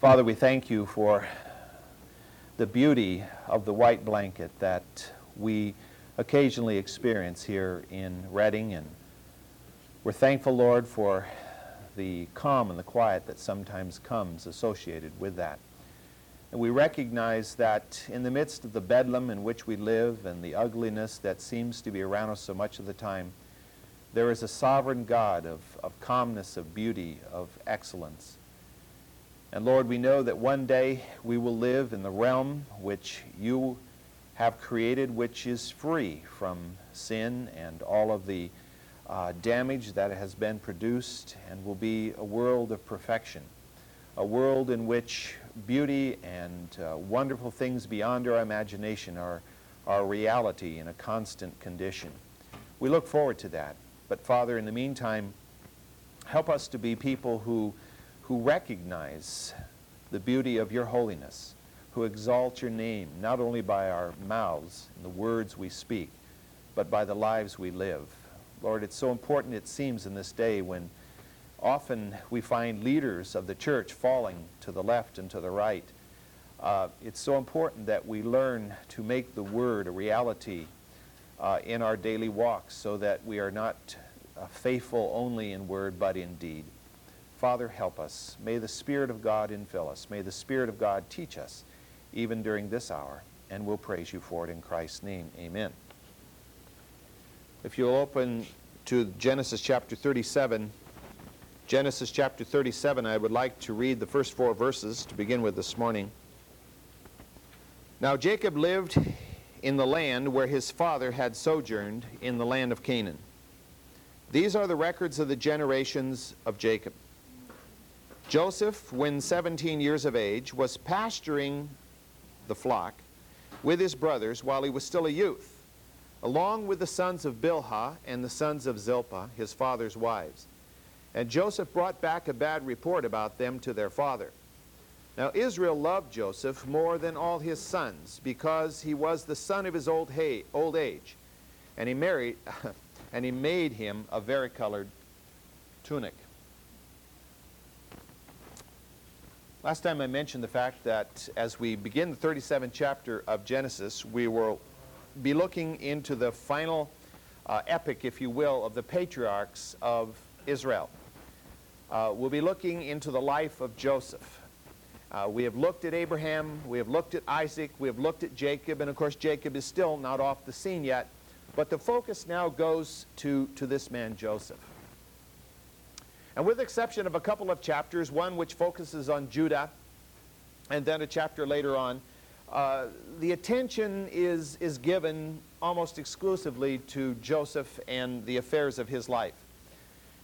Father, we thank you for the beauty of the white blanket that we occasionally experience here in Redding. And we're thankful, Lord, for the calm and the quiet that sometimes comes associated with that. And we recognize that in the midst of the bedlam in which we live and the ugliness that seems to be around us so much of the time, there is a sovereign God of, of calmness, of beauty, of excellence. And Lord, we know that one day we will live in the realm which you have created, which is free from sin and all of the uh, damage that has been produced, and will be a world of perfection, a world in which beauty and uh, wonderful things beyond our imagination are, are reality in a constant condition. We look forward to that. But Father, in the meantime, help us to be people who who recognize the beauty of your holiness, who exalt your name, not only by our mouths and the words we speak, but by the lives we live. Lord, it's so important, it seems, in this day when often we find leaders of the church falling to the left and to the right. Uh, it's so important that we learn to make the Word a reality uh, in our daily walks so that we are not uh, faithful only in word but in deed. Father, help us. May the Spirit of God infill us. May the Spirit of God teach us even during this hour. And we'll praise you for it in Christ's name. Amen. If you'll open to Genesis chapter 37, Genesis chapter 37, I would like to read the first four verses to begin with this morning. Now Jacob lived in the land where his father had sojourned in the land of Canaan. These are the records of the generations of Jacob. Joseph, when 17 years of age, was pasturing the flock with his brothers while he was still a youth, along with the sons of Bilhah and the sons of Zilpah, his father's wives. And Joseph brought back a bad report about them to their father. Now Israel loved Joseph more than all his sons, because he was the son of his old, old age. And he married, and he made him a varicolored tunic. Last time I mentioned the fact that as we begin the 37th chapter of Genesis, we will be looking into the final uh, epic, if you will, of the patriarchs of Israel. Uh, we'll be looking into the life of Joseph. Uh, we have looked at Abraham, we have looked at Isaac, we have looked at Jacob, and of course Jacob is still not off the scene yet. But the focus now goes to, to this man Joseph. And with the exception of a couple of chapters, one which focuses on Judah, and then a chapter later on, uh, the attention is, is given almost exclusively to Joseph and the affairs of his life.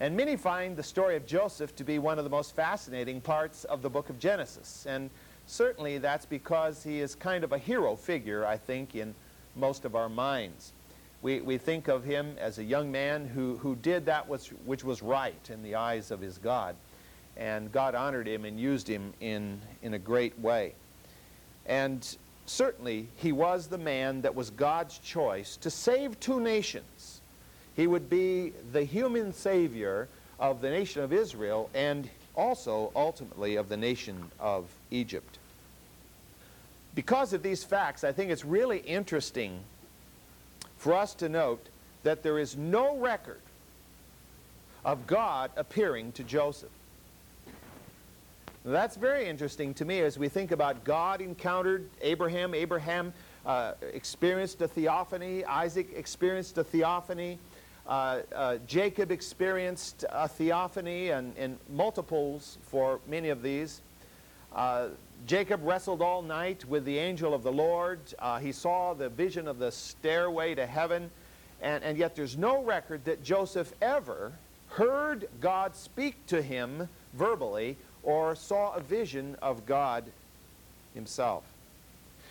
And many find the story of Joseph to be one of the most fascinating parts of the book of Genesis. And certainly that's because he is kind of a hero figure, I think, in most of our minds. We, we think of him as a young man who, who did that which, which was right in the eyes of his God. And God honored him and used him in, in a great way. And certainly, he was the man that was God's choice to save two nations. He would be the human savior of the nation of Israel and also, ultimately, of the nation of Egypt. Because of these facts, I think it's really interesting for us to note that there is no record of God appearing to Joseph. That's very interesting to me as we think about God encountered Abraham. Abraham uh, experienced a theophany. Isaac experienced a theophany. Uh, uh, Jacob experienced a theophany and, and, multiples for many of these. Uh, Jacob wrestled all night with the angel of the Lord. Uh, he saw the vision of the stairway to heaven. And, and yet there's no record that Joseph ever heard God speak to him verbally or saw a vision of God himself.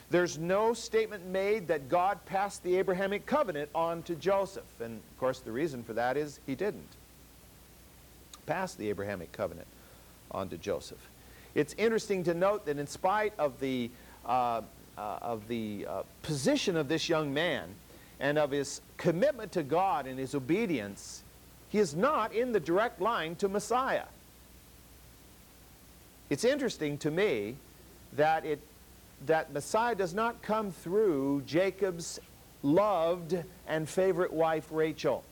There's no statement made that God passed the Abrahamic covenant on to Joseph. And of course, the reason for that is he didn't pass the Abrahamic covenant on to Joseph. It's interesting to note that in spite of the, uh, uh, of the uh, position of this young man and of his commitment to God and his obedience, he is not in the direct line to Messiah. it's interesting to me that, it, that Messiah does not come through Jacob's loved and favorite wife, Rachel.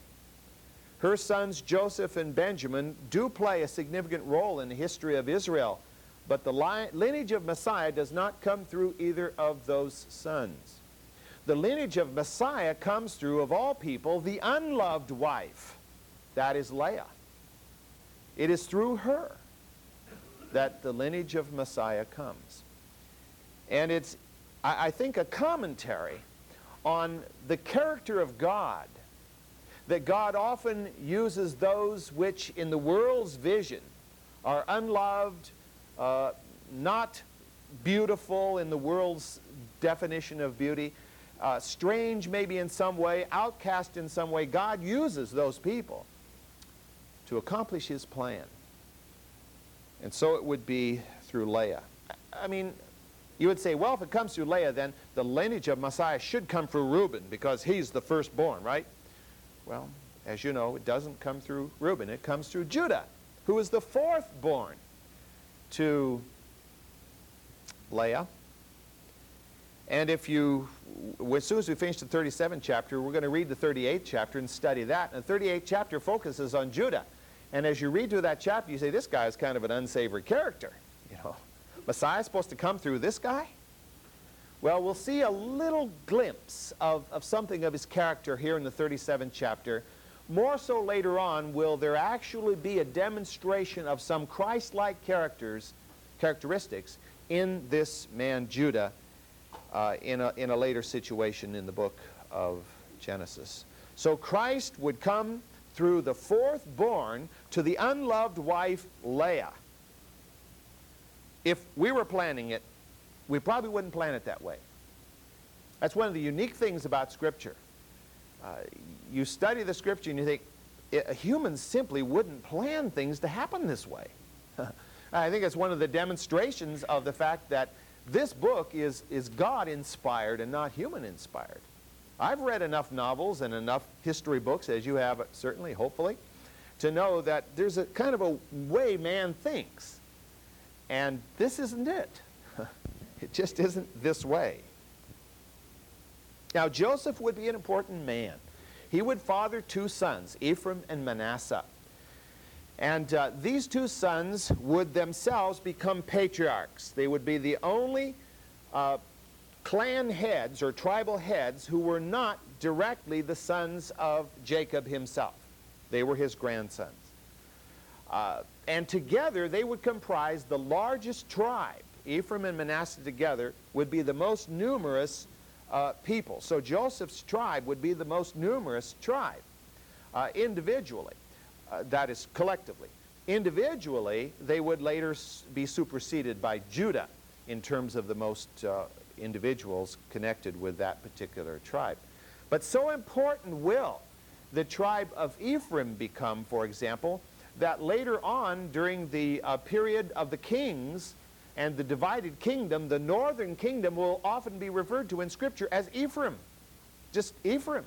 Her sons, Joseph and Benjamin, do play a significant role in the history of Israel, but the lineage of Messiah does not come through either of those sons. The lineage of Messiah comes through, of all people, the unloved wife. That is Leah. It is through her that the lineage of Messiah comes. And it's, I, I think, a commentary on the character of God that God often uses those which, in the world's vision, are unloved, uh, not beautiful in the world's definition of beauty, uh, strange maybe in some way, outcast in some way. God uses those people to accomplish his plan. And so it would be through Leah. I mean, you would say, well, if it comes through Leah, then the lineage of Messiah should come through Reuben because he's the firstborn, right? Well, as you know, it doesn't come through Reuben. It comes through Judah, who is the fourth born to Leah. And if you, as soon as we finish the 37th chapter, we're going to read the 38th chapter and study that. And the 38th chapter focuses on Judah. And as you read through that chapter, you say, this guy is kind of an unsavory character. You know, Messiah is supposed to come through this guy? Well, we'll see a little glimpse of, of something of his character here in the 37th chapter. More so later on, will there actually be a demonstration of some Christ-like characters, characteristics in this man Judah uh, in, a, in a later situation in the book of Genesis. So Christ would come through the fourth born to the unloved wife Leah. If we were planning it, we probably wouldn't plan it that way. That's one of the unique things about Scripture. Uh, you study the Scripture and you think, humans simply wouldn't plan things to happen this way. I think it's one of the demonstrations of the fact that this book is, is God-inspired and not human-inspired. I've read enough novels and enough history books, as you have certainly, hopefully, to know that there's a kind of a way man thinks. And this isn't it. it just isn't this way. Now, Joseph would be an important man. He would father two sons, Ephraim and Manasseh. And uh, these two sons would themselves become patriarchs. They would be the only uh, clan heads or tribal heads who were not directly the sons of Jacob himself. They were his grandsons. Uh, and together they would comprise the largest tribe. Ephraim and Manasseh together would be the most numerous uh, people. So Joseph's tribe would be the most numerous tribe uh, individually, uh, that is collectively. Individually, they would later be superseded by Judah in terms of the most uh, individuals connected with that particular tribe. But so important will the tribe of Ephraim become, for example, that later on during the uh, period of the kings and the divided kingdom, the northern kingdom will often be referred to in Scripture as Ephraim, just Ephraim.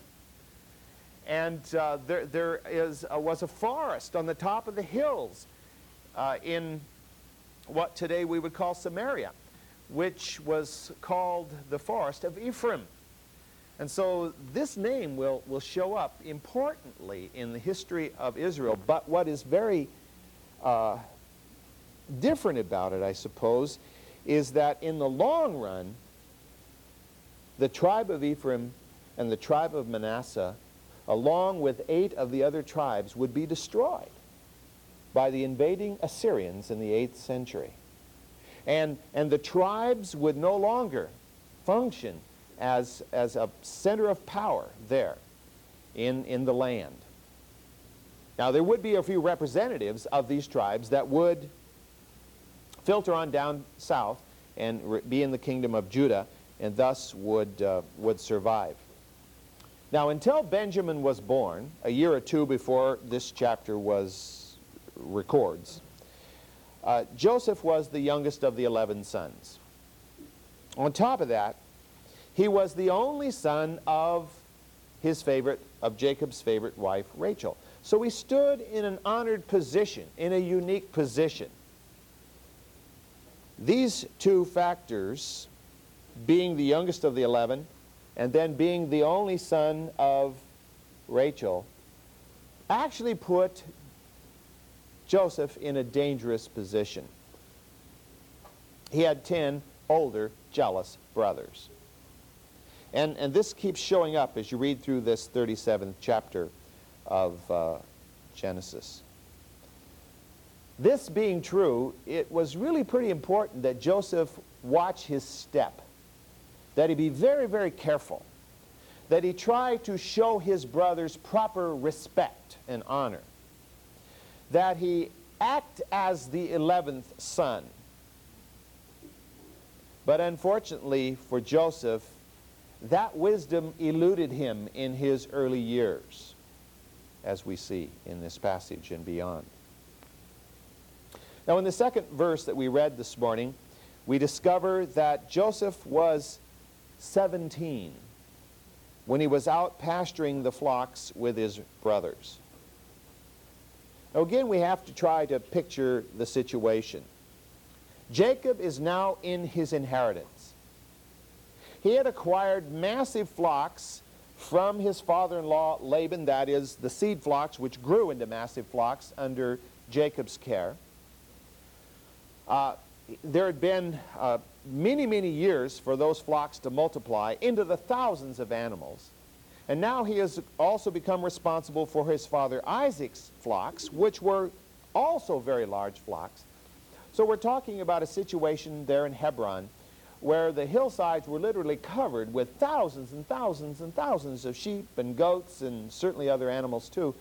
And uh, there, there is, uh, was a forest on the top of the hills uh, in what today we would call Samaria which was called the forest of Ephraim. And so this name will, will show up importantly in the history of Israel. But what is very uh, different about it, I suppose, is that in the long run, the tribe of Ephraim and the tribe of Manasseh, along with eight of the other tribes, would be destroyed by the invading Assyrians in the 8th century. And, and the tribes would no longer function as, as a center of power there in, in the land. Now, there would be a few representatives of these tribes that would filter on down south and be in the kingdom of Judah and thus would, uh, would survive. Now, until Benjamin was born, a year or two before this chapter was records, uh, Joseph was the youngest of the 11 sons. On top of that, he was the only son of his favorite, of Jacob's favorite wife, Rachel. So he stood in an honored position, in a unique position. These two factors, being the youngest of the 11 and then being the only son of Rachel, actually put Joseph in a dangerous position. He had 10 older, jealous brothers. And, and this keeps showing up as you read through this 37th chapter of uh, Genesis. This being true, it was really pretty important that Joseph watch his step, that he be very, very careful, that he try to show his brothers proper respect and honor, that he act as the 11th son. But unfortunately for Joseph, that wisdom eluded him in his early years, as we see in this passage and beyond. Now, in the second verse that we read this morning, we discover that Joseph was 17 when he was out pasturing the flocks with his brothers. Now, again, we have to try to picture the situation. Jacob is now in his inheritance. He had acquired massive flocks from his father-in-law Laban, that is, the seed flocks, which grew into massive flocks under Jacob's care. Uh, there had been uh, many, many years for those flocks to multiply into the thousands of animals. And now he has also become responsible for his father Isaac's flocks, which were also very large flocks. So we're talking about a situation there in Hebron where the hillsides were literally covered with thousands and thousands and thousands of sheep and goats and certainly other animals too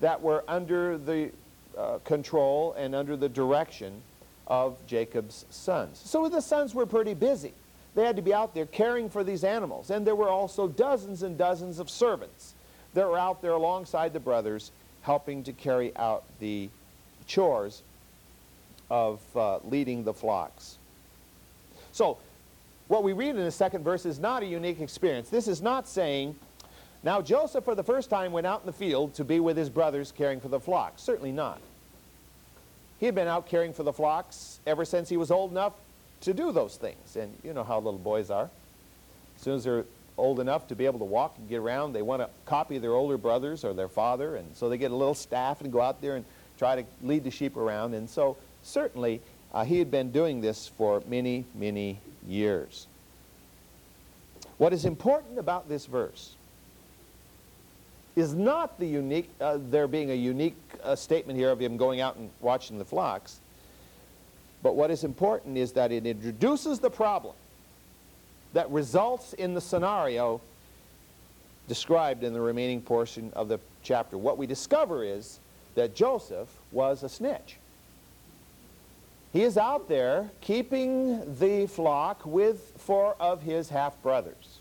that were under the uh, control and under the direction of Jacob's sons. So the sons were pretty busy. They had to be out there caring for these animals. And there were also dozens and dozens of servants that were out there alongside the brothers helping to carry out the chores of uh, leading the flocks. So what we read in the second verse is not a unique experience. This is not saying, now Joseph for the first time went out in the field to be with his brothers caring for the flocks. Certainly not. He had been out caring for the flocks ever since he was old enough to do those things. And you know how little boys are. As soon as they're old enough to be able to walk and get around, they want to copy their older brothers or their father. And so they get a little staff and go out there and try to lead the sheep around. And so certainly uh, he had been doing this for many, many years. What is important about this verse is not the unique, uh, there being a unique uh, statement here of him going out and watching the flocks. But what is important is that it introduces the problem that results in the scenario described in the remaining portion of the chapter. What we discover is that Joseph was a snitch. He is out there keeping the flock with four of his half-brothers.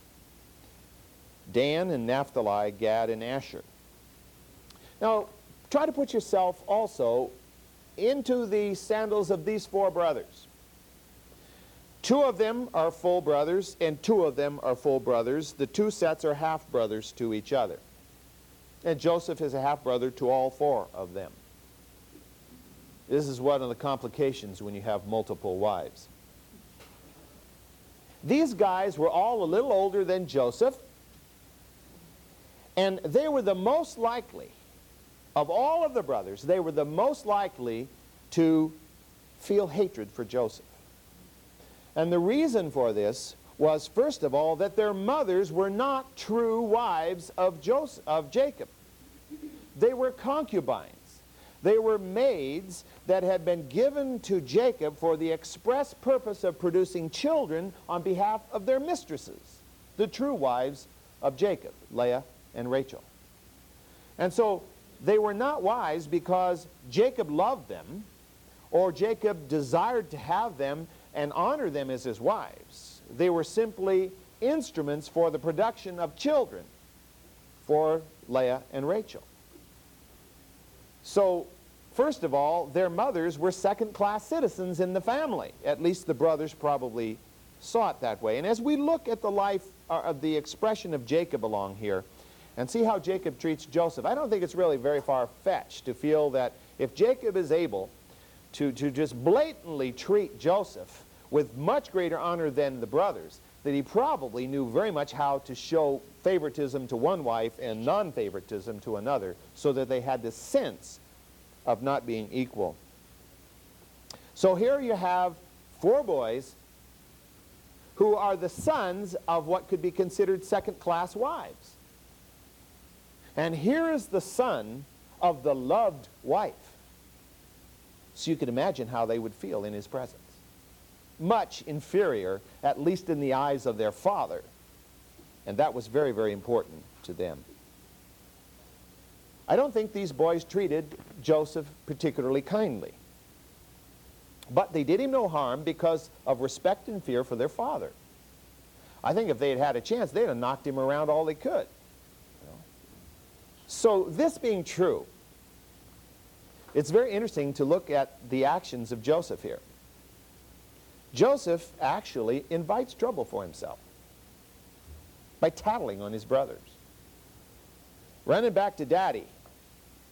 Dan and Naphtali, Gad and Asher. Now, try to put yourself also into the sandals of these four brothers. Two of them are full brothers, and two of them are full brothers. The two sets are half-brothers to each other. And Joseph is a half-brother to all four of them. This is one of the complications when you have multiple wives. These guys were all a little older than Joseph, and they were the most likely, of all of the brothers, they were the most likely to feel hatred for Joseph. And the reason for this was, first of all, that their mothers were not true wives of, Joseph, of Jacob. They were concubines. They were maids that had been given to Jacob for the express purpose of producing children on behalf of their mistresses, the true wives of Jacob, Leah and Rachel. And so they were not wise because Jacob loved them or Jacob desired to have them and honor them as his wives. They were simply instruments for the production of children for Leah and Rachel. So, first of all, their mothers were second-class citizens in the family. At least the brothers probably saw it that way. And as we look at the life uh, of the expression of Jacob along here, and see how Jacob treats Joseph. I don't think it's really very far-fetched to feel that if Jacob is able to, to just blatantly treat Joseph with much greater honor than the brothers, that he probably knew very much how to show favoritism to one wife and non-favoritism to another, so that they had this sense of not being equal. So here you have four boys who are the sons of what could be considered second-class wives. And here is the son of the loved wife. So you can imagine how they would feel in his presence. Much inferior, at least in the eyes of their father. And that was very, very important to them. I don't think these boys treated Joseph particularly kindly. But they did him no harm because of respect and fear for their father. I think if they had had a chance, they'd have knocked him around all they could. So this being true, it's very interesting to look at the actions of Joseph here. Joseph actually invites trouble for himself by tattling on his brothers. Running back to daddy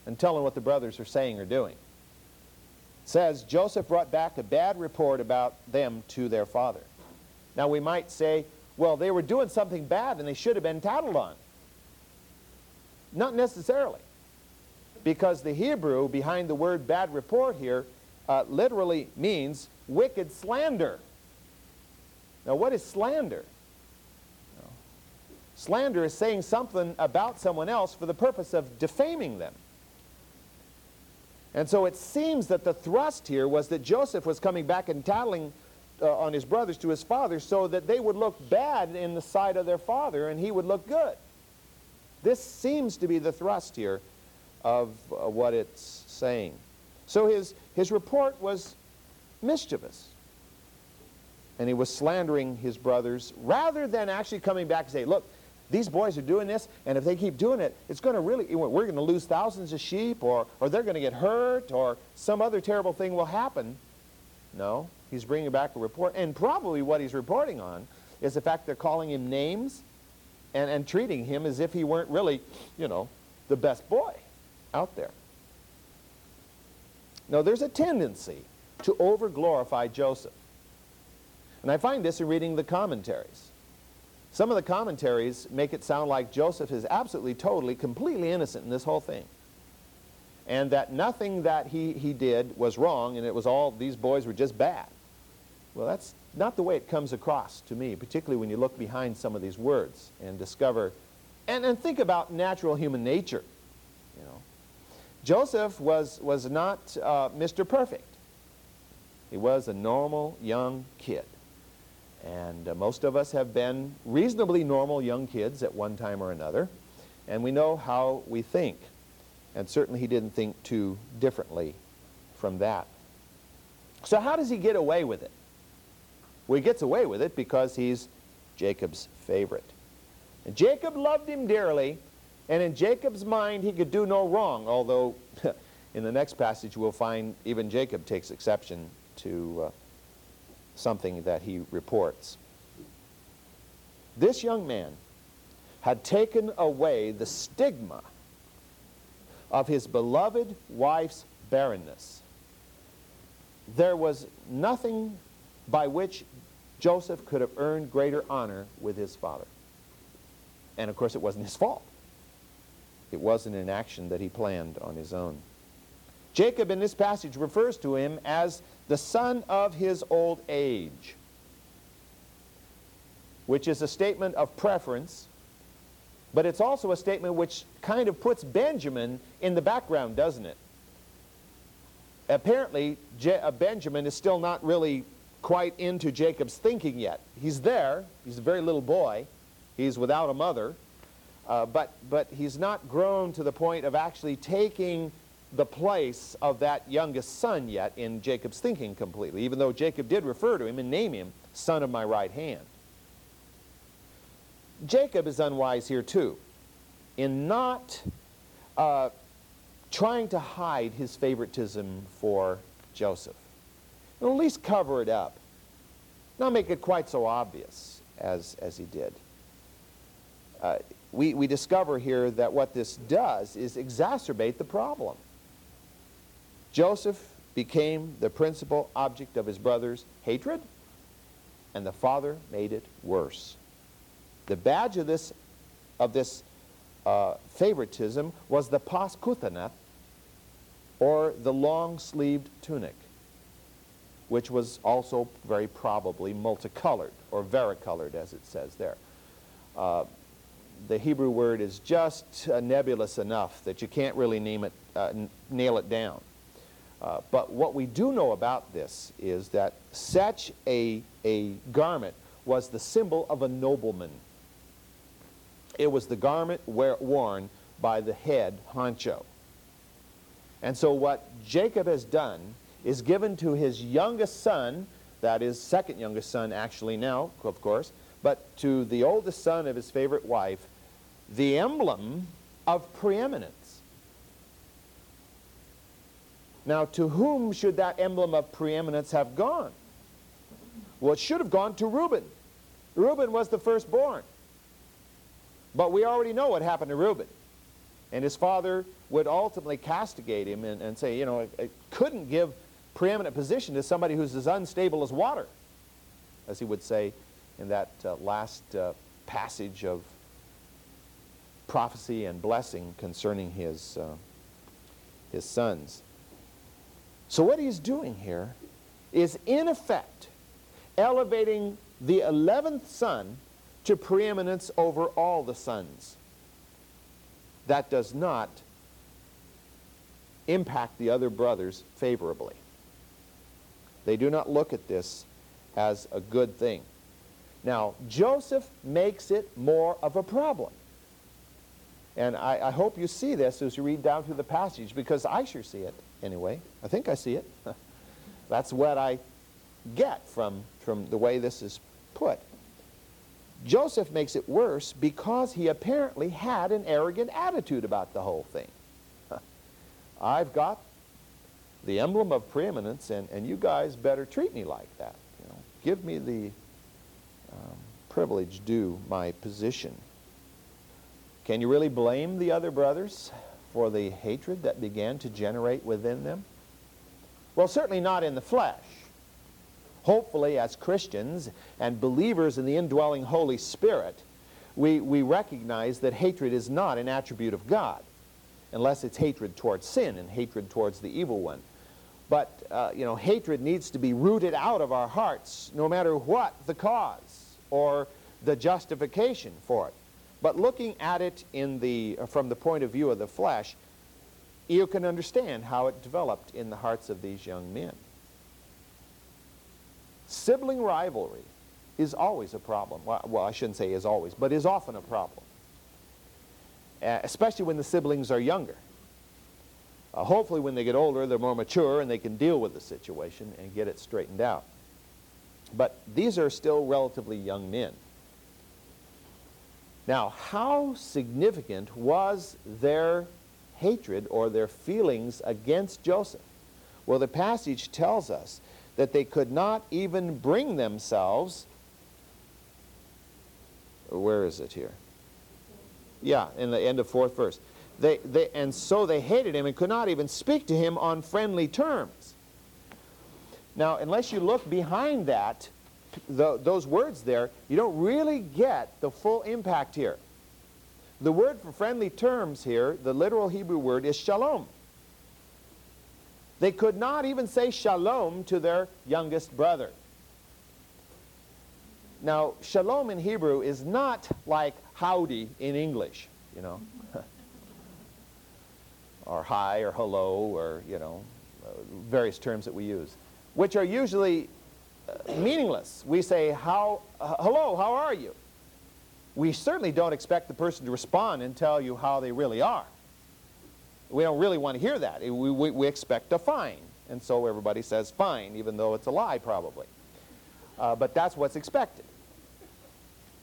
and telling what the brothers are saying or doing. It says Joseph brought back a bad report about them to their father. Now we might say, well, they were doing something bad and they should have been tattled on. Not necessarily. Because the Hebrew behind the word bad report here uh, literally means wicked slander. Now, what is slander? Slander is saying something about someone else for the purpose of defaming them. And so it seems that the thrust here was that Joseph was coming back and tattling uh, on his brothers to his father so that they would look bad in the sight of their father and he would look good. This seems to be the thrust here of uh, what it's saying. So his, his report was mischievous. And he was slandering his brothers rather than actually coming back and say, look, these boys are doing this, and if they keep doing it, it's going to really, we're going to lose thousands of sheep, or, or they're going to get hurt, or some other terrible thing will happen. No, he's bringing back a report. And probably what he's reporting on is the fact they're calling him names and, and treating him as if he weren't really, you know, the best boy out there. Now, there's a tendency to over-glorify Joseph. And I find this in reading the commentaries. Some of the commentaries make it sound like Joseph is absolutely, totally, completely innocent in this whole thing. And that nothing that he, he did was wrong, and it was all, these boys were just bad. Well, that's not the way it comes across to me, particularly when you look behind some of these words and discover, and, and think about natural human nature. You know, Joseph was, was not uh, Mr. Perfect. He was a normal young kid. And uh, most of us have been reasonably normal young kids at one time or another. And we know how we think. And certainly he didn't think too differently from that. So how does he get away with it? Well, he gets away with it because he's Jacob's favorite. And Jacob loved him dearly, and in Jacob's mind he could do no wrong, although in the next passage we'll find even Jacob takes exception to uh, something that he reports. This young man had taken away the stigma of his beloved wife's barrenness. There was nothing by which Joseph could have earned greater honor with his father. And of course, it wasn't his fault. It wasn't an action that he planned on his own. Jacob in this passage refers to him as the son of his old age, which is a statement of preference, but it's also a statement which kind of puts Benjamin in the background, doesn't it? Apparently, Je uh, Benjamin is still not really quite into Jacob's thinking yet. He's there. He's a very little boy. He's without a mother. Uh, but, but he's not grown to the point of actually taking the place of that youngest son yet in Jacob's thinking completely, even though Jacob did refer to him and name him son of my right hand. Jacob is unwise here too in not uh, trying to hide his favoritism for Joseph at least cover it up. Not make it quite so obvious as, as he did. Uh, we, we discover here that what this does is exacerbate the problem. Joseph became the principal object of his brother's hatred and the father made it worse. The badge of this, of this uh, favoritism was the paskuthaneth, or the long-sleeved tunic, which was also very probably multicolored, or varicolored, as it says there. Uh, the Hebrew word is just uh, nebulous enough that you can't really name it, uh, nail it down. Uh, but what we do know about this is that such a, a garment was the symbol of a nobleman. It was the garment wear, worn by the head honcho. And so what Jacob has done is given to his youngest son, that is second youngest son actually now, of course, but to the oldest son of his favorite wife, the emblem of preeminence. Now, to whom should that emblem of preeminence have gone? Well, it should have gone to Reuben. Reuben was the firstborn. But we already know what happened to Reuben. And his father would ultimately castigate him and, and say, you know, I, couldn't give preeminent position to somebody who's as unstable as water, as he would say in that uh, last uh, passage of prophecy and blessing concerning his, uh, his sons. So what he's doing here is, in effect, elevating the 11th son to preeminence over all the sons. That does not impact the other brothers favorably. They do not look at this as a good thing. Now, Joseph makes it more of a problem. And I, I, hope you see this as you read down through the passage, because I sure see it anyway. I think I see it. That's what I get from, from the way this is put. Joseph makes it worse because he apparently had an arrogant attitude about the whole thing. I've got the emblem of preeminence, and, and you guys better treat me like that. You know, give me the um, privilege due my position. Can you really blame the other brothers for the hatred that began to generate within them? Well, certainly not in the flesh. Hopefully, as Christians and believers in the indwelling Holy Spirit, we, we recognize that hatred is not an attribute of God, unless it's hatred towards sin and hatred towards the evil one. But, uh, you know, hatred needs to be rooted out of our hearts, no matter what the cause or the justification for it. But looking at it in the, uh, from the point of view of the flesh, you can understand how it developed in the hearts of these young men. Sibling rivalry is always a problem. Well, well I shouldn't say is always, but is often a problem, especially when the siblings are younger. Uh, hopefully when they get older, they're more mature and they can deal with the situation and get it straightened out. But these are still relatively young men. Now, how significant was their hatred or their feelings against Joseph? Well, the passage tells us that they could not even bring themselves. Where is it here? Yeah, in the end of fourth verse. They, they, and so they hated him and could not even speak to him on friendly terms. Now, unless you look behind that, the, those words there, you don't really get the full impact here. The word for friendly terms here, the literal Hebrew word, is shalom. They could not even say shalom to their youngest brother. Now, shalom in Hebrew is not like howdy in English, you know, or hi or hello or, you know, uh, various terms that we use, which are usually meaningless. We say, how, uh, hello, how are you? We certainly don't expect the person to respond and tell you how they really are. We don't really want to hear that. We, we, we expect a fine. And so everybody says fine, even though it's a lie probably. Uh, but that's what's expected.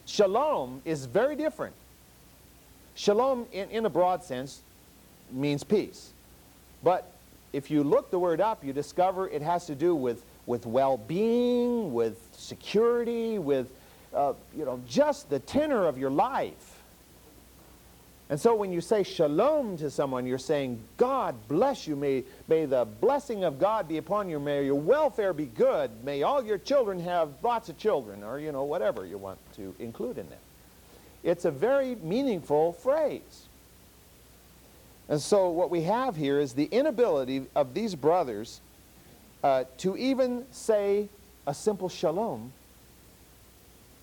Shalom is very different. Shalom, in, in a broad sense, means peace. But if you look the word up, you discover it has to do with with well-being, with security, with uh, you know just the tenor of your life. And so when you say shalom to someone, you're saying, God bless you. May, may the blessing of God be upon you. May your welfare be good. May all your children have lots of children, or, you know, whatever you want to include in that. It's a very meaningful phrase. And so what we have here is the inability of these brothers uh, to even say a simple shalom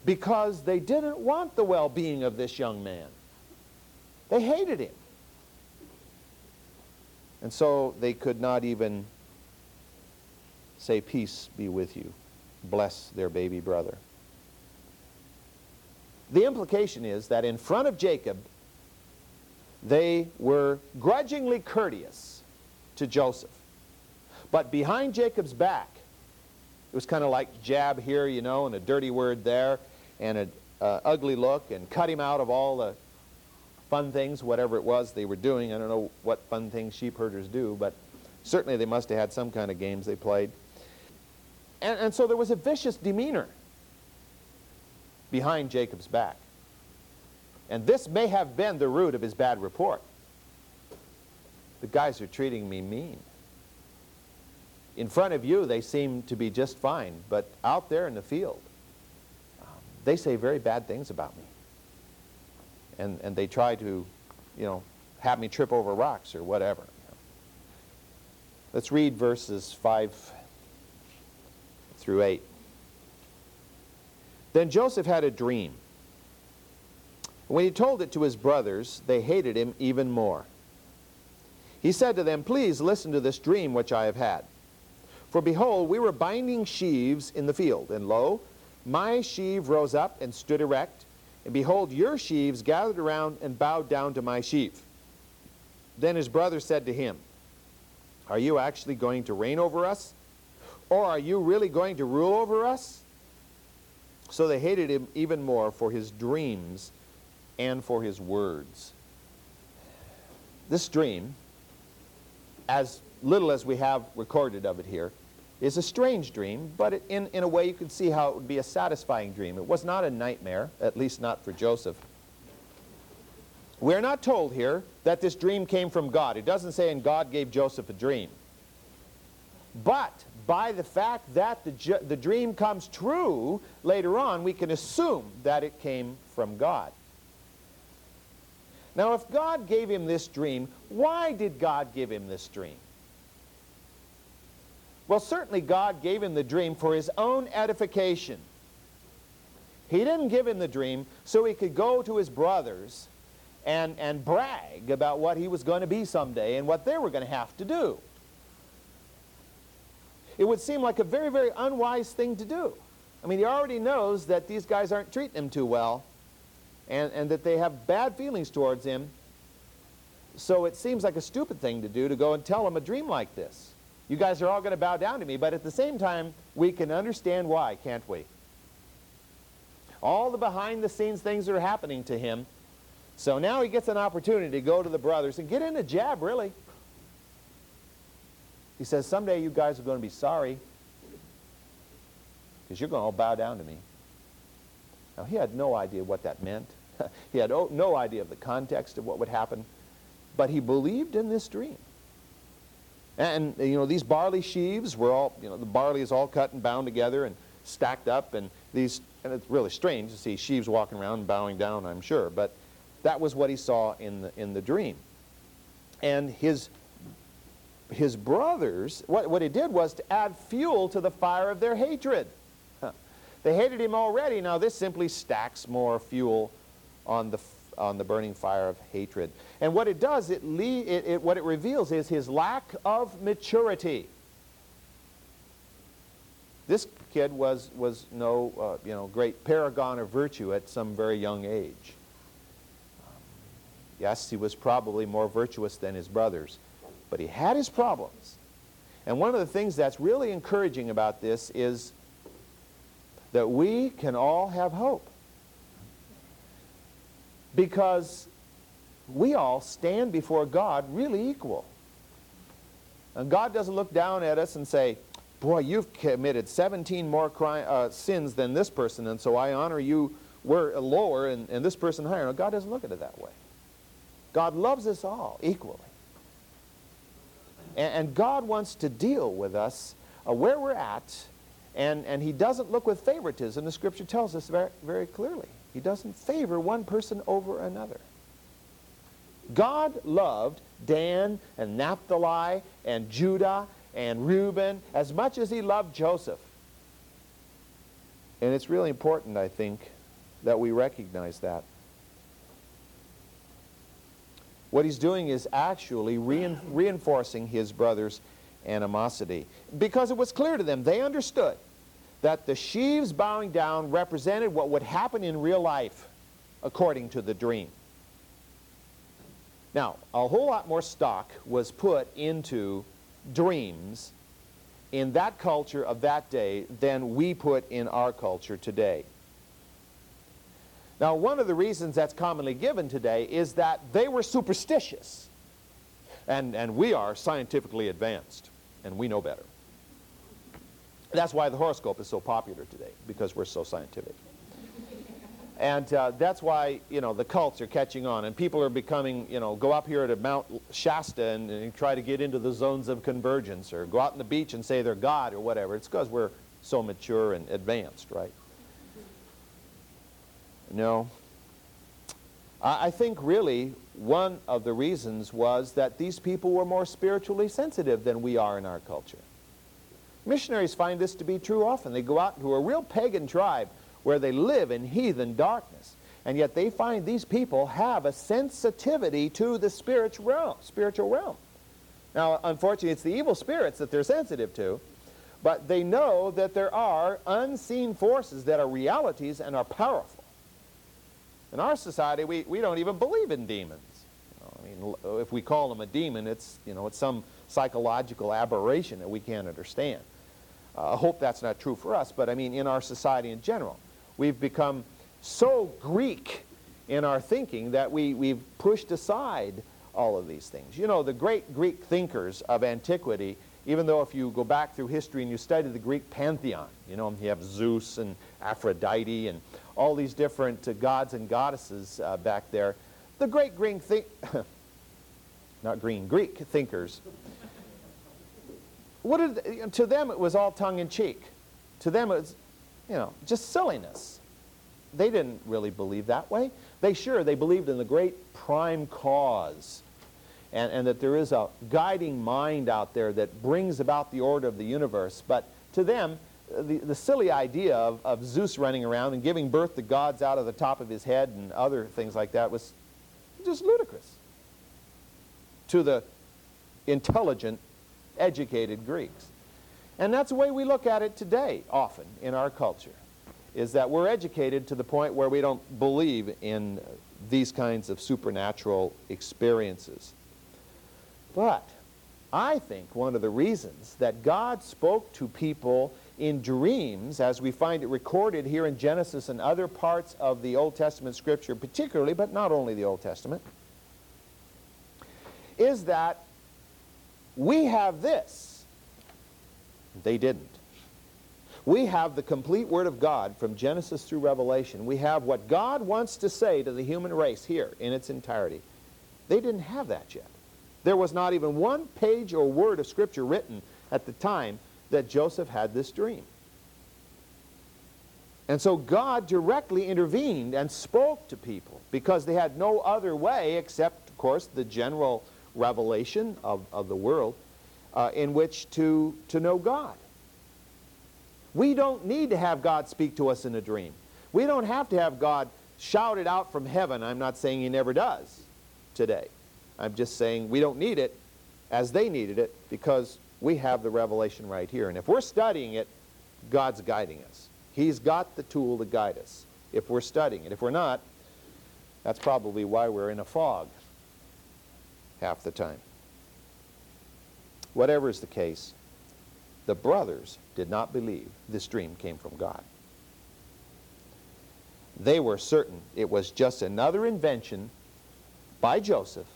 because they didn't want the well-being of this young man. They hated him. And so they could not even say, Peace be with you. Bless their baby brother. The implication is that in front of Jacob, they were grudgingly courteous to Joseph. But behind Jacob's back, it was kind of like jab here, you know, and a dirty word there, and an uh, ugly look, and cut him out of all the fun things, whatever it was they were doing. I don't know what fun things sheep herders do, but certainly they must have had some kind of games they played. And, and so there was a vicious demeanor behind Jacob's back. And this may have been the root of his bad report. The guys are treating me mean. In front of you, they seem to be just fine, but out there in the field, um, they say very bad things about me and, and they try to, you know, have me trip over rocks or whatever. Let's read verses 5 through 8. Then Joseph had a dream. When he told it to his brothers, they hated him even more. He said to them, Please listen to this dream which I have had. For behold, we were binding sheaves in the field, and lo, my sheave rose up and stood erect, and behold, your sheaves gathered around and bowed down to my sheaf. Then his brother said to him, Are you actually going to reign over us? Or are you really going to rule over us? So they hated him even more for his dreams and for his words. This dream, as little as we have recorded of it here, is a strange dream, but in, in a way you can see how it would be a satisfying dream. It was not a nightmare, at least not for Joseph. We're not told here that this dream came from God. It doesn't say, and God gave Joseph a dream. But by the fact that the, the dream comes true later on, we can assume that it came from God. Now, if God gave him this dream, why did God give him this dream? Well, certainly God gave him the dream for his own edification. He didn't give him the dream so he could go to his brothers and, and brag about what he was going to be someday and what they were going to have to do. It would seem like a very, very unwise thing to do. I mean, he already knows that these guys aren't treating him too well and, and that they have bad feelings towards him. So it seems like a stupid thing to do to go and tell him a dream like this. You guys are all going to bow down to me, but at the same time, we can understand why, can't we? All the behind-the-scenes things that are happening to him. So now he gets an opportunity to go to the brothers and get in a jab, really. He says, someday you guys are going to be sorry because you're going to all bow down to me. Now, he had no idea what that meant. he had no idea of the context of what would happen, but he believed in this dream. And, you know, these barley sheaves were all, you know, the barley is all cut and bound together and stacked up. And these, and it's really strange to see sheaves walking around and bowing down, I'm sure. But that was what he saw in the, in the dream. And his, his brothers, what, what he did was to add fuel to the fire of their hatred. They hated him already. Now this simply stacks more fuel on the on the burning fire of hatred. And what it does, it, it, it, what it reveals is his lack of maturity. This kid was, was no uh, you know, great paragon of virtue at some very young age. Um, yes, he was probably more virtuous than his brothers, but he had his problems. And one of the things that's really encouraging about this is that we can all have hope because we all stand before God really equal. And God doesn't look down at us and say, boy, you've committed 17 more uh, sins than this person, and so I honor you. We're lower and, and this person higher. No, God doesn't look at it that way. God loves us all equally. And, and God wants to deal with us uh, where we're at, and, and He doesn't look with favoritism. The Scripture tells us very, very clearly. He doesn't favor one person over another. God loved Dan and Naphtali and Judah and Reuben as much as he loved Joseph. And it's really important, I think, that we recognize that. What he's doing is actually rein reinforcing his brother's animosity because it was clear to them, they understood that the sheaves bowing down represented what would happen in real life according to the dream. Now, a whole lot more stock was put into dreams in that culture of that day than we put in our culture today. Now, one of the reasons that's commonly given today is that they were superstitious. And, and we are scientifically advanced, and we know better. That's why the horoscope is so popular today, because we're so scientific. And uh, that's why, you know, the cults are catching on, and people are becoming, you know, go up here to Mount Shasta and, and try to get into the zones of convergence, or go out on the beach and say they're God or whatever. It's because we're so mature and advanced, right? No. I, I think really one of the reasons was that these people were more spiritually sensitive than we are in our culture. Missionaries find this to be true often. They go out to a real pagan tribe where they live in heathen darkness. And yet they find these people have a sensitivity to the spiritual realm. Spiritual realm. Now, unfortunately, it's the evil spirits that they're sensitive to, but they know that there are unseen forces that are realities and are powerful. In our society, we, we don't even believe in demons. You know, I mean, if we call them a demon, it's, you know, it's some psychological aberration that we can't understand. Uh, I hope that's not true for us, but I mean in our society in general. We've become so Greek in our thinking that we, we've pushed aside all of these things. You know, the great Greek thinkers of antiquity, even though if you go back through history and you study the Greek pantheon, you know, you have Zeus and Aphrodite and all these different uh, gods and goddesses uh, back there, the great Greek think not green, Greek thinkers, what did, to them it was all tongue-in-cheek. To them it was, you know, just silliness. They didn't really believe that way. They sure, they believed in the great prime cause and, and that there is a guiding mind out there that brings about the order of the universe. But to them, the, the silly idea of, of Zeus running around and giving birth to gods out of the top of his head and other things like that was just ludicrous to the intelligent, educated Greeks. And that's the way we look at it today, often, in our culture, is that we're educated to the point where we don't believe in these kinds of supernatural experiences. But I think one of the reasons that God spoke to people in dreams, as we find it recorded here in Genesis and other parts of the Old Testament scripture, particularly, but not only the Old Testament, is that we have this they didn't. We have the complete Word of God from Genesis through Revelation. We have what God wants to say to the human race here in its entirety. They didn't have that yet. There was not even one page or word of Scripture written at the time that Joseph had this dream. And so God directly intervened and spoke to people because they had no other way except, of course, the general revelation of, of the world uh, in which to, to know God. We don't need to have God speak to us in a dream. We don't have to have God shout it out from heaven. I'm not saying he never does today. I'm just saying we don't need it as they needed it because we have the revelation right here. And if we're studying it, God's guiding us. He's got the tool to guide us if we're studying it. If we're not, that's probably why we're in a fog half the time. Whatever is the case, the brothers did not believe this dream came from God. They were certain it was just another invention by Joseph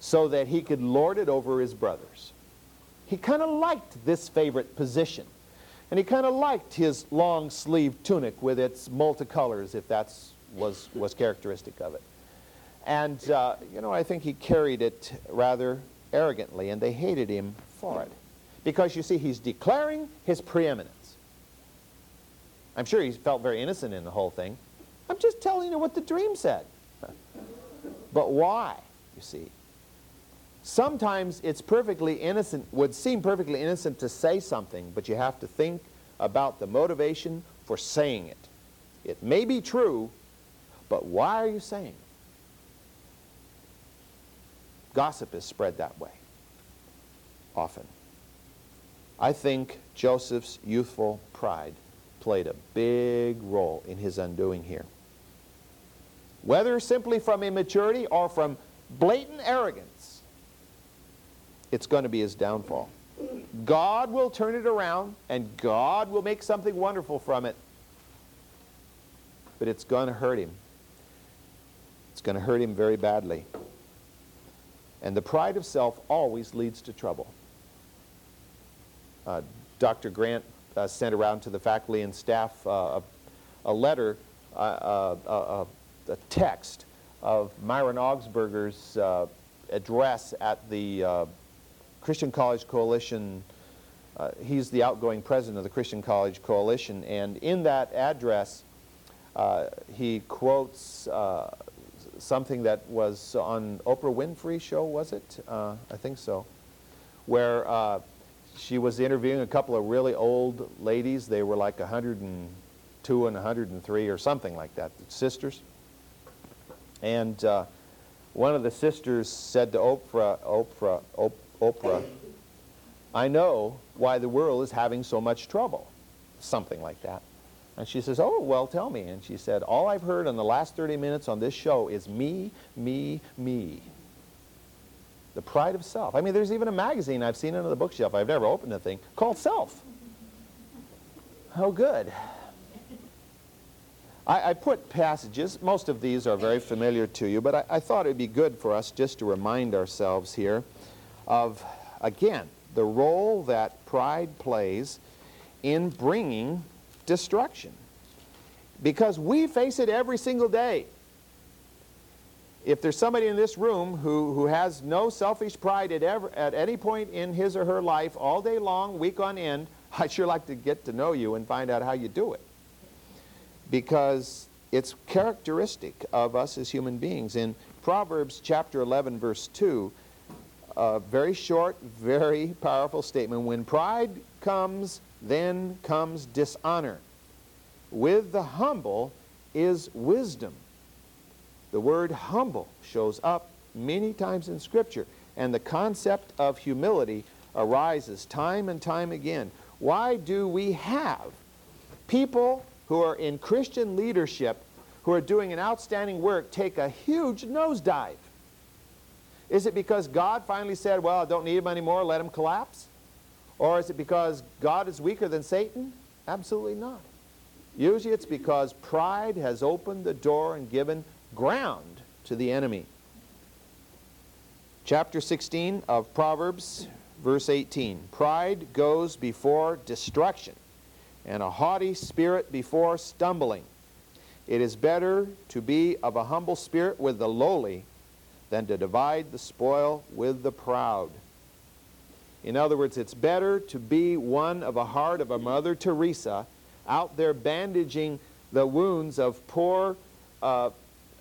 so that he could lord it over his brothers. He kind of liked this favorite position. And he kind of liked his long sleeved tunic with its multicolors, if that was, was characteristic of it. And, uh, you know, I think he carried it rather arrogantly, and they hated him for it. Because, you see, he's declaring his preeminence. I'm sure he felt very innocent in the whole thing. I'm just telling you what the dream said. but why, you see? Sometimes it's perfectly innocent, would seem perfectly innocent to say something, but you have to think about the motivation for saying it. It may be true, but why are you saying it? Gossip is spread that way, often. I think Joseph's youthful pride played a big role in his undoing here. Whether simply from immaturity or from blatant arrogance, it's going to be his downfall. God will turn it around and God will make something wonderful from it. But it's going to hurt him. It's going to hurt him very badly. And the pride of self always leads to trouble. Uh, Dr. Grant uh, sent around to the faculty and staff uh, a, a, letter, uh, uh, uh, a text of Myron Augsburger's address at the Christian College Coalition. he's the outgoing president of the Christian College Coalition, and in that address, he quotes something that was on Oprah Winfrey show, was it? Uh, I think so. Where uh, she was interviewing a couple of really old ladies. They were like 102 and 103 or something like that, sisters. And uh, one of the sisters said to Oprah, Oprah, Op Oprah, I know why the world is having so much trouble. Something like that. And she says, oh, well, tell me. And she said, all I've heard in the last 30 minutes on this show is me, me, me. The pride of self. I mean, there's even a magazine I've seen under the bookshelf. I've never opened a thing called Self. Oh, good. I, I put passages. Most of these are very familiar to you, but I, I thought it would be good for us just to remind ourselves here of, again, the role that pride plays in bringing destruction. Because we face it every single day. If there's somebody in this room who, who has no selfish pride at, ever, at any point in his or her life, all day long, week on end, I'd sure like to get to know you and find out how you do it. Because it's characteristic of us as human beings. In Proverbs chapter 11, verse 2, a very short, very powerful statement. When pride comes, then comes dishonor. With the humble is wisdom. The word humble shows up many times in Scripture, and the concept of humility arises time and time again. Why do we have people who are in Christian leadership who are doing an outstanding work take a huge nosedive? Is it because God finally said, well, I don't need him anymore, let him collapse? Or is it because God is weaker than Satan? Absolutely not. Usually it's because pride has opened the door and given ground to the enemy. Chapter 16 of Proverbs, verse 18. Pride goes before destruction, and a haughty spirit before stumbling. It is better to be of a humble spirit with the lowly than to divide the spoil with the proud. In other words, it's better to be one of a heart of a Mother Teresa out there bandaging the wounds of poor, uh,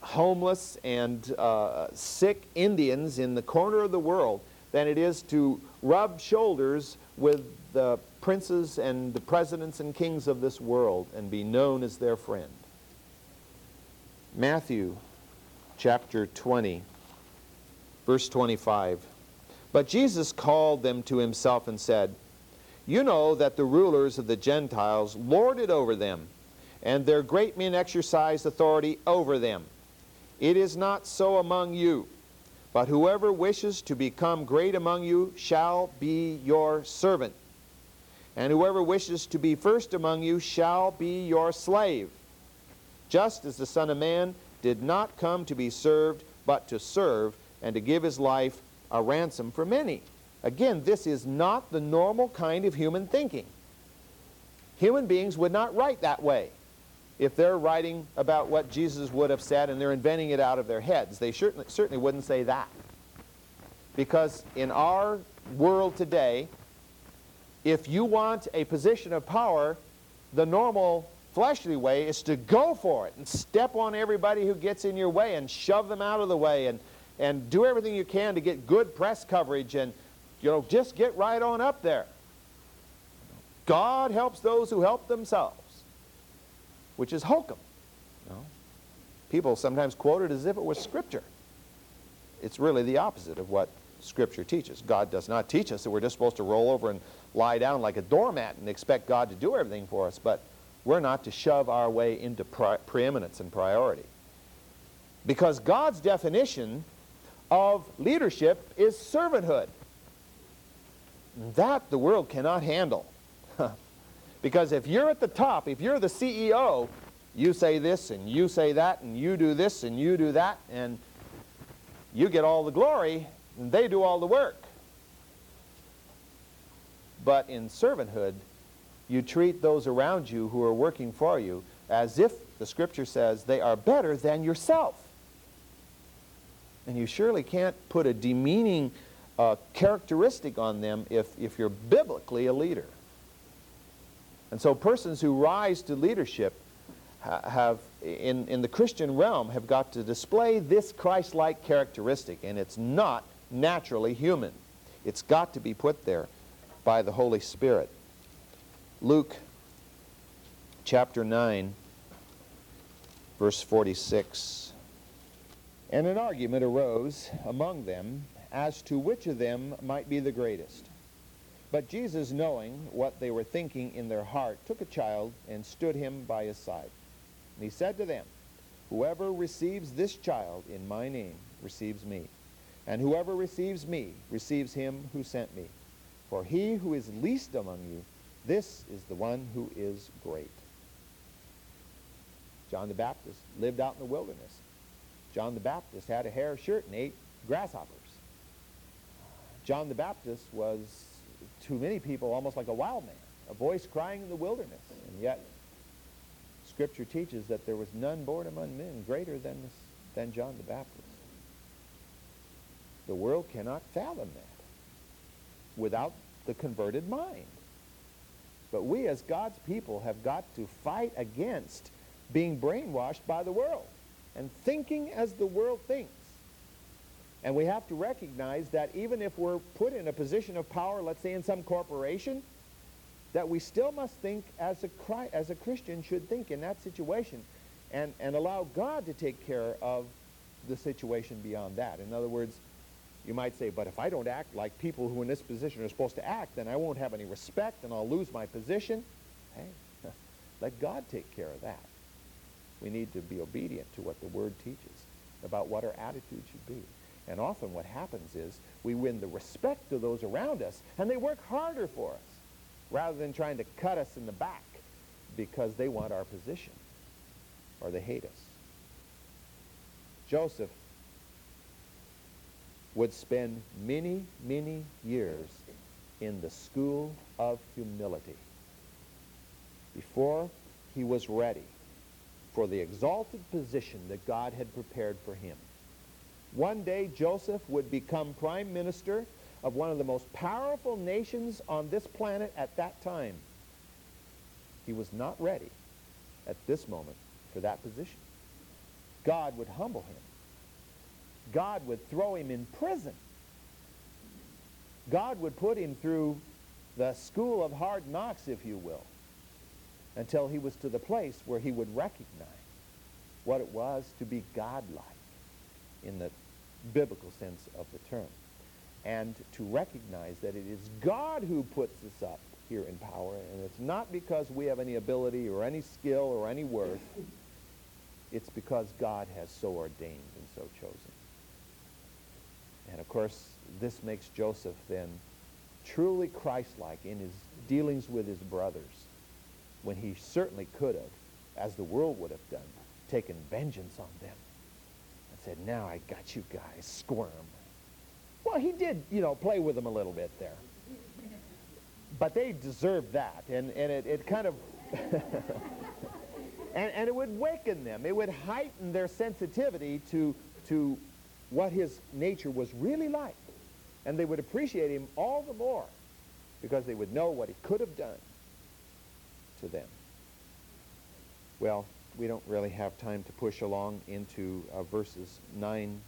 homeless, and uh, sick Indians in the corner of the world than it is to rub shoulders with the princes and the presidents and kings of this world and be known as their friend. Matthew chapter 20, verse 25. But Jesus called them to himself and said, You know that the rulers of the Gentiles lord it over them, and their great men exercise authority over them. It is not so among you, but whoever wishes to become great among you shall be your servant. And whoever wishes to be first among you shall be your slave. Just as the Son of Man did not come to be served, but to serve, and to give his life a ransom for many. Again, this is not the normal kind of human thinking. Human beings would not write that way. If they're writing about what Jesus would have said and they're inventing it out of their heads. They certainly, certainly wouldn't say that. Because in our world today, if you want a position of power, the normal fleshly way is to go for it and step on everybody who gets in your way and shove them out of the way and, and do everything you can to get good press coverage and you know just get right on up there. God helps those who help themselves, which is hokum. People sometimes quote it as if it was scripture. It's really the opposite of what Scripture teaches. God does not teach us that we're just supposed to roll over and lie down like a doormat and expect God to do everything for us, but we're not to shove our way into pre preeminence and priority. Because God's definition of leadership is servanthood. That the world cannot handle. Because if you're at the top, if you're the CEO, you say this and you say that and you do this and you do that and you get all the glory and they do all the work. But in servanthood, you treat those around you who are working for you as if the scripture says they are better than yourself. And you surely can't put a demeaning uh, characteristic on them if, if you're biblically a leader. And so persons who rise to leadership have, in, in the Christian realm, have got to display this Christ-like characteristic, and it's not naturally human. It's got to be put there by the Holy Spirit. Luke chapter 9, verse 46. And an argument arose among them as to which of them might be the greatest. But Jesus, knowing what they were thinking in their heart, took a child and stood him by his side. And he said to them, Whoever receives this child in my name receives me. And whoever receives me receives him who sent me. For he who is least among you, this is the one who is great. John the Baptist lived out in the wilderness. John the Baptist had a hair shirt and ate grasshoppers. John the Baptist was, to many people, almost like a wild man, a voice crying in the wilderness. And yet, Scripture teaches that there was none born among men greater than, this, than John the Baptist. The world cannot fathom that without the converted mind. But we as God's people have got to fight against being brainwashed by the world and thinking as the world thinks. And we have to recognize that even if we're put in a position of power, let's say in some corporation, that we still must think as a, as a Christian should think in that situation and, and allow God to take care of the situation beyond that. In other words, you might say, but if I don't act like people who in this position are supposed to act, then I won't have any respect and I'll lose my position. Hey, let God take care of that. We need to be obedient to what the Word teaches about what our attitude should be. And often what happens is we win the respect of those around us, and they work harder for us rather than trying to cut us in the back because they want our position or they hate us. Joseph would spend many, many years in the school of humility before he was ready for the exalted position that God had prepared for him. One day, Joseph would become prime minister of one of the most powerful nations on this planet at that time. He was not ready at this moment for that position. God would humble him God would throw him in prison. God would put him through the school of hard knocks, if you will, until he was to the place where he would recognize what it was to be godlike in the biblical sense of the term. And to recognize that it is God who puts us up here in power, and it's not because we have any ability or any skill or any worth. It's because God has so ordained and so chosen. And of course, this makes Joseph then truly Christ-like in his dealings with his brothers when he certainly could have, as the world would have done, taken vengeance on them said, now I got you guys, squirm. Well, he did, you know, play with them a little bit there. But they deserved that, and, and it, it kind of... And, and it would waken them. It would heighten their sensitivity to, to what his nature was really like. And they would appreciate him all the more because they would know what he could have done to them. Well, we don't really have time to push along into uh, verses 9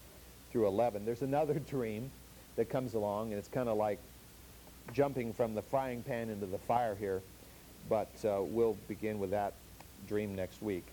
through 11. There's another dream that comes along, and it's kind of like jumping from the frying pan into the fire here, but uh, we'll begin with that dream next week.